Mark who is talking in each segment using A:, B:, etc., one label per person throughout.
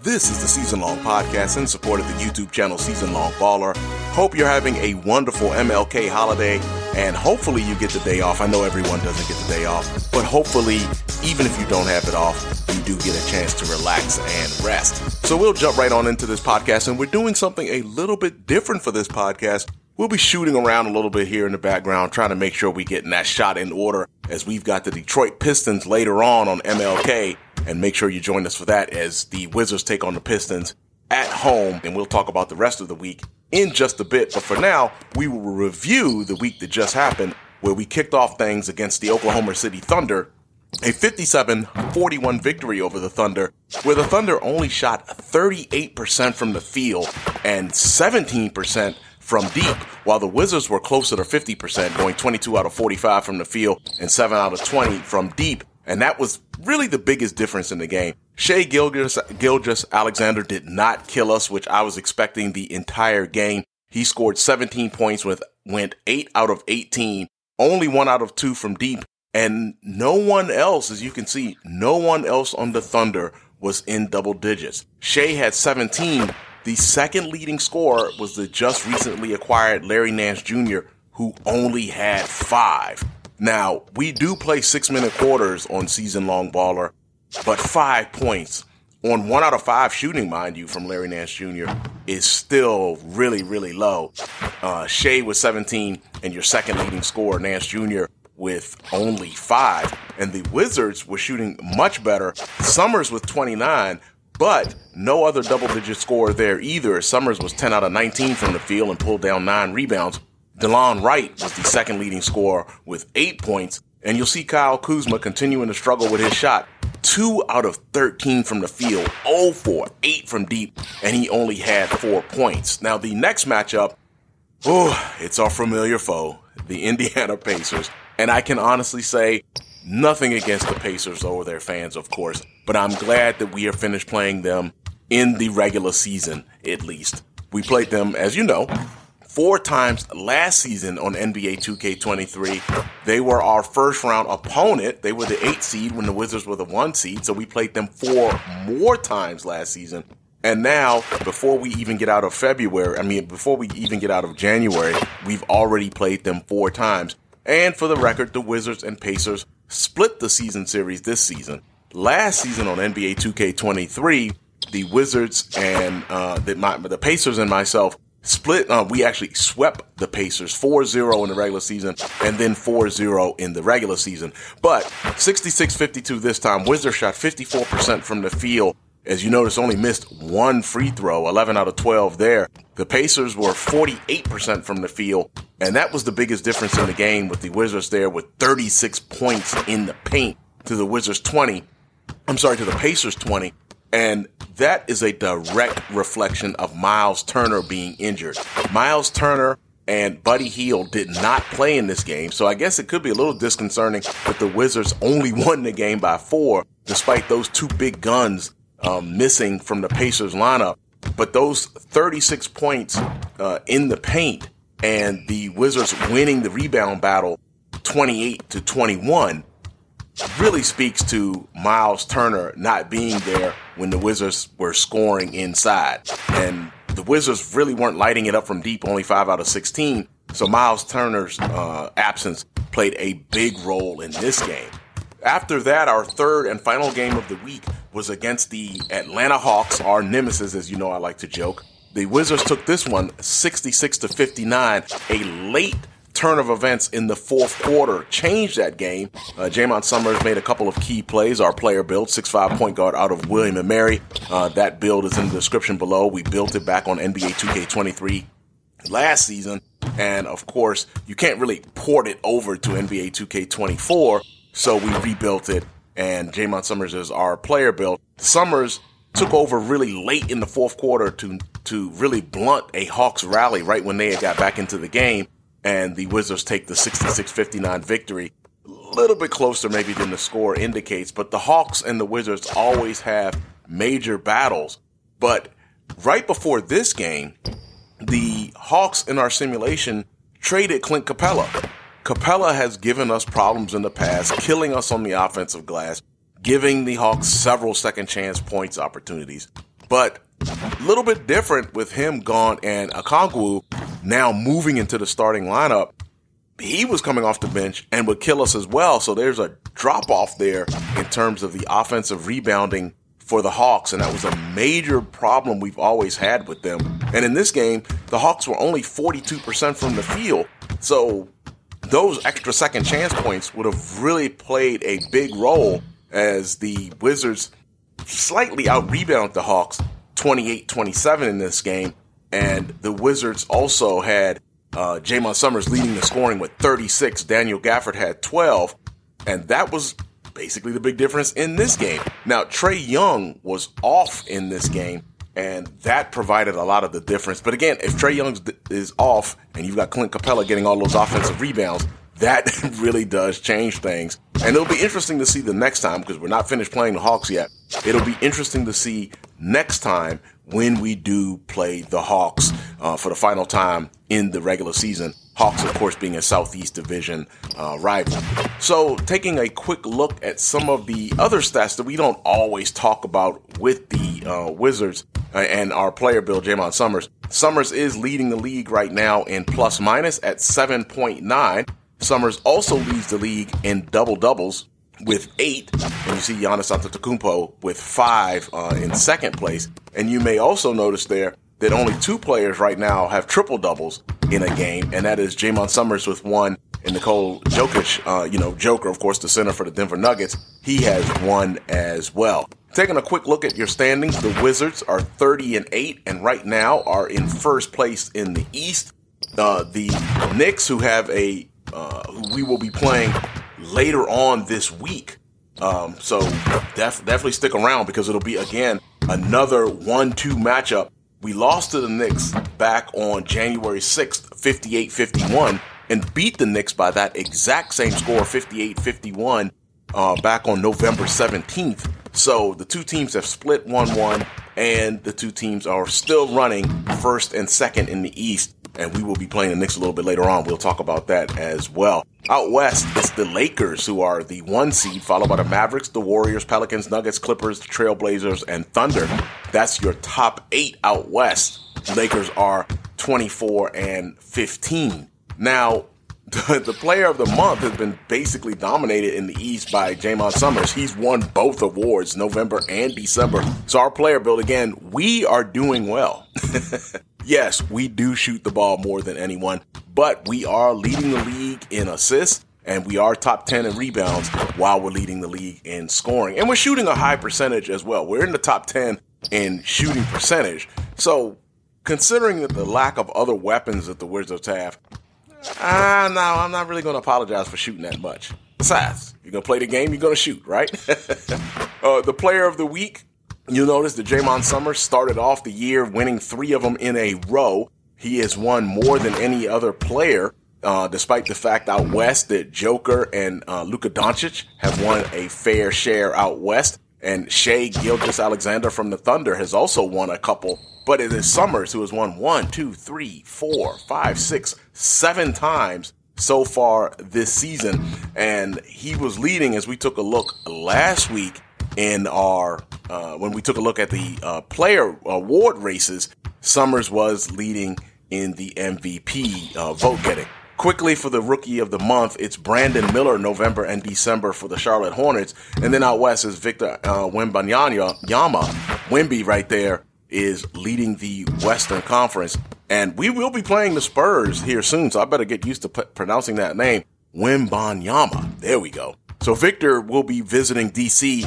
A: This is the Season Long Podcast in support of the YouTube channel Season Long Baller. Hope you're having a wonderful MLK holiday and hopefully you get the day off. I know everyone doesn't get the day off, but hopefully, even if you don't have it off, you do get a chance to relax and rest. So we'll jump right on into this podcast and we're doing something a little bit different for this podcast. We'll be shooting around a little bit here in the background, trying to make sure we're getting that shot in order as we've got the Detroit Pistons later on on MLK and make sure you join us for that as the Wizards take on the Pistons at home. And we'll talk about the rest of the week in just a bit. But for now, we will review the week that just happened where we kicked off things against the Oklahoma City Thunder. A 57-41 victory over the Thunder, where the Thunder only shot 38% from the field and 17% from deep, while the Wizards were closer to 50%, going 22 out of 45 from the field and 7 out of 20 from deep. And that was really the biggest difference in the game. Gilgeous, Gilgeous Alexander did not kill us, which I was expecting the entire game. He scored 17 points with, went 8 out of 18, only 1 out of 2 from deep. And no one else, as you can see, no one else on the Thunder was in double digits. Shai had 17. The second leading scorer was the just recently acquired Larry Nance Jr., who only had five. Now, we do play six minute quarters on season long baller, but five points on one out of five shooting, mind you, from Larry Nance Jr. is still really, really low. Uh, Shai with 17 and your second leading scorer, Nance Jr., with only five. And the Wizards were shooting much better. Summerz with 29, but no other double digit scorer there either. Summerz was 10 out of 19 from the field and pulled down nine rebounds. Delon Wright was the second leading scorer with eight points. And you'll see Kyle Kuzma continuing to struggle with his shot. Two out of 13 from the field, 0 for 8 from deep, and he only had four points. Now, the next matchup, oh, it's our familiar foe, the Indiana Pacers. And I can honestly say nothing against the Pacers or their fans, of course, but I'm glad that we are finished playing them in the regular season, at least. We played them, as you know, four times last season on NBA 2K23. They were our first round opponent. They were the eight seed when the Wizards were the one seed. So we played them four more times last season. And now, before we even get out of February, I mean, before we even get out of January, we've already played them four times. And for the record, the Wizards and Pacers split the season series this season. Last season on NBA 2K23, the Wizards and uh, the, my, the Pacers and myself split. Uh, we actually swept the Pacers 4-0 in the regular season and then 4-0 in the regular season. But 66-52 this time. Wizards shot 54% from the field. As you notice, only missed one free throw, 11 out of 12 there. The Pacers were 48% from the field, and that was the biggest difference in the game with the Wizards there with 36 points in the paint to the Wizards 20. I'm sorry, to the Pacers 20. And that is a direct reflection of Miles Turner being injured. Miles Turner and Buddy Hield did not play in this game, so I guess it could be a little disconcerting that the Wizards only won the game by four, despite those two big guns um, missing from the Pacers lineup. But those 36 points uh, in the paint and the Wizards winning the rebound battle 28 to 21 really speaks to Miles Turner not being there when the Wizards were scoring inside. And the Wizards really weren't lighting it up from deep, only five out of 16. So Miles Turner's uh, absence played a big role in this game. After that, our third and final game of the week was against the Atlanta Hawks, our nemesis, as you know I like to joke. The Wizards took this one 66 to 59, a late turn of events in the fourth quarter changed that game. Uh, Jaymont Summerz made a couple of key plays. Our player build, 6'5 point guard out of William and Mary. Uh, that build is in the description below. We built it back on NBA 2K23 last season. And of course, you can't really port it over to NBA 2K24. So we rebuilt it and Jaymont Summerz is our player build. Summerz took over really late in the fourth quarter to to really blunt a Hawks rally right when they had got back into the game and the Wizards take the 66-59 victory. A little bit closer maybe than the score indicates, but the Hawks and the Wizards always have major battles. But right before this game, the Hawks in our simulation traded Clint Capela. Capela has given us problems in the past, killing us on the offensive glass, giving the Hawks several second chance points opportunities. But a little bit different with him gone and Okongwu now moving into the starting lineup. He was coming off the bench and would kill us as well. So there's a drop off there in terms of the offensive rebounding for the Hawks, and that was a major problem we've always had with them. And in this game, the Hawks were only 42% from the field. So those extra second chance points would have really played a big role as the Wizards slightly out rebound the Hawks 28 27 in this game. And the Wizards also had uh, Jaymont Summerz leading the scoring with 36. Daniel Gafford had 12. And that was basically the big difference in this game. Now, Trae Young was off in this game, and that provided a lot of the difference. But again, if Trae Young is off and you've got Clint Capela getting all those offensive rebounds, that really does change things. And it'll be interesting to see the next time because we're not finished playing the Hawks yet. It'll be interesting to see next time when we do play the Hawks uh, for the final time in the regular season. Hawks, of course, being a Southeast Division uh, rival. So, taking a quick look at some of the other stats that we don't always talk about with the uh, Wizards uh, and our player Bill Jaymont Summerz. Summerz is leading the league right now in plus minus at 7.9. Summerz also leads the league in double doubles with eight, and you see Giannis Antetokounmpo with five uh, in second place. And you may also notice there that only two players right now have triple doubles in a game, and that is Jaymont Summerz with one, and Nikola Jokic, uh, you know, Joker, of course, the center for the Denver Nuggets, he has one as well. Taking a quick look at your standings, the Wizards are 30 and 8, and right now are in first place in the East. Uh, the Knicks, who have a uh, we will be playing later on this week. Um, so def- definitely stick around because it'll be again another one-two matchup. We lost to the Knicks back on January 6th, 58-51, and beat the Knicks by that exact same score, 58-51, uh, back on November 17th. So the two teams have split 1-1, and the two teams are still running first and second in the East and we will be playing the Knicks a little bit later on. We'll talk about that as well. Out west, it's the Lakers who are the one seed, followed by the Mavericks, the Warriors, Pelicans, Nuggets, Clippers, Trailblazers, and Thunder. That's your top eight out west. Lakers are 24 and 15. Now, the, player of the month has been basically dominated in the East by Jaymont Summerz. He's won both awards, November and December. So our player build again, we are doing well. yes, we do shoot the ball more than anyone, but we are leading the league in assists and we are top 10 in rebounds while we're leading the league in scoring. And we're shooting a high percentage as well. We're in the top 10 in shooting percentage. So, considering that the lack of other weapons that the Wizards have, ah, no, I'm not really going to apologize for shooting that much. Besides, you're going to play the game, you're going to shoot, right? uh, the player of the week You'll notice that Jaymont Summerz started off the year winning three of them in a row. He has won more than any other player, uh, despite the fact out west that Joker and uh, Luka Doncic have won a fair share out west. And Shai Gilgeous-Alexander from the Thunder has also won a couple. But it is Summerz who has won one, two, three, four, five, six, seven times so far this season. And he was leading as we took a look last week in our uh, when we took a look at the uh, player award races, Summerz was leading in the MVP uh, vote getting. Quickly for the rookie of the month, it's Brandon Miller, November and December for the Charlotte Hornets, and then out west is Victor uh, Wembanyama. Yama, Wemby right there is leading the Western Conference, and we will be playing the Spurs here soon, so I better get used to p- pronouncing that name. Wembanyama. There we go. So Victor will be visiting DC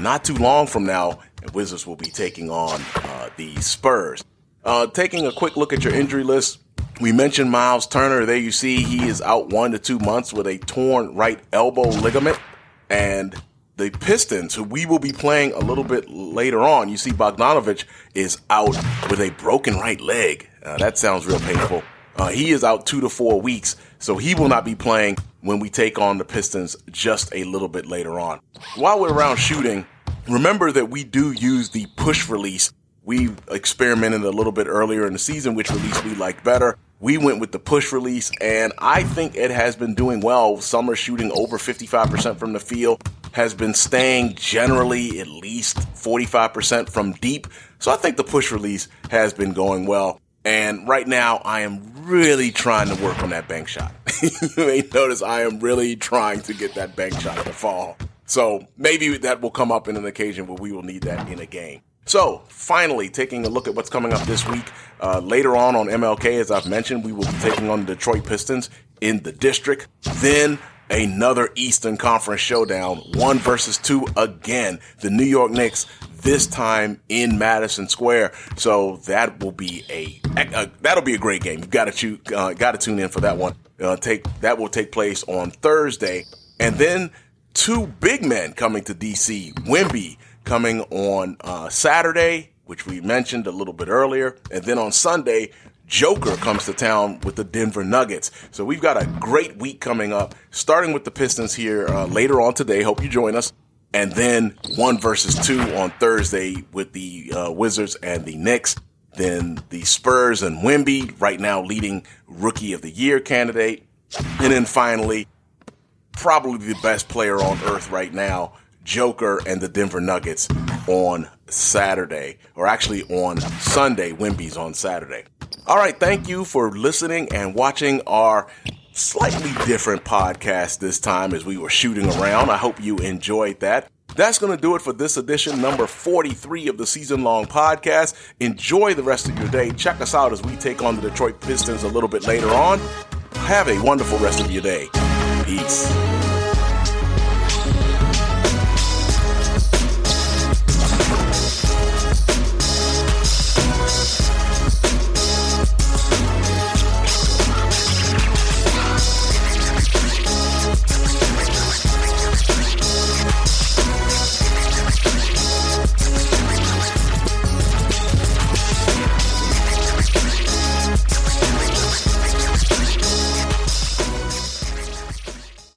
A: not too long from now, and Wizards will be taking on uh, the Spurs. Uh, taking a quick look at your injury list, we mentioned Miles Turner. There you see he is out one to two months with a torn right elbow ligament. And the Pistons, who we will be playing a little bit later on, you see Bogdanovich is out with a broken right leg. Uh, that sounds real painful. Uh, he is out two to four weeks, so he will not be playing when we take on the Pistons just a little bit later on. While we're around shooting, remember that we do use the push release. We experimented a little bit earlier in the season, which release we liked better. We went with the push release, and I think it has been doing well. Summer shooting over 55% from the field, has been staying generally at least 45% from deep. So I think the push release has been going well. And right now, I am really trying to work on that bank shot. you may notice I am really trying to get that bank shot to fall. So maybe that will come up in an occasion where we will need that in a game. So, finally, taking a look at what's coming up this week. Uh, later on on MLK, as I've mentioned, we will be taking on the Detroit Pistons in the district. Then another Eastern Conference showdown, one versus two again. The New York Knicks, this time in Madison Square. So that will be a, a that'll be a great game. You've got to uh, got to tune in for that one. Uh, take that will take place on Thursday, and then two big men coming to DC. Wemby coming on uh, Saturday, which we mentioned a little bit earlier. And then on Sunday, Joker comes to town with the Denver Nuggets. So we've got a great week coming up, starting with the Pistons here uh, later on today. Hope you join us. And then one versus two on Thursday with the uh, Wizards and the Knicks. Then the Spurs and Wemby, right now leading Rookie of the Year candidate. And then finally, probably the best player on earth right now, Joker and the Denver Nuggets on Saturday, or actually on Sunday. Wemby's on Saturday. All right, thank you for listening and watching our slightly different podcast this time as we were shooting around. I hope you enjoyed that. That's going to do it for this edition, number 43 of the season long podcast. Enjoy the rest of your day. Check us out as we take on the Detroit Pistons a little bit later on. Have a wonderful rest of your day. Peace.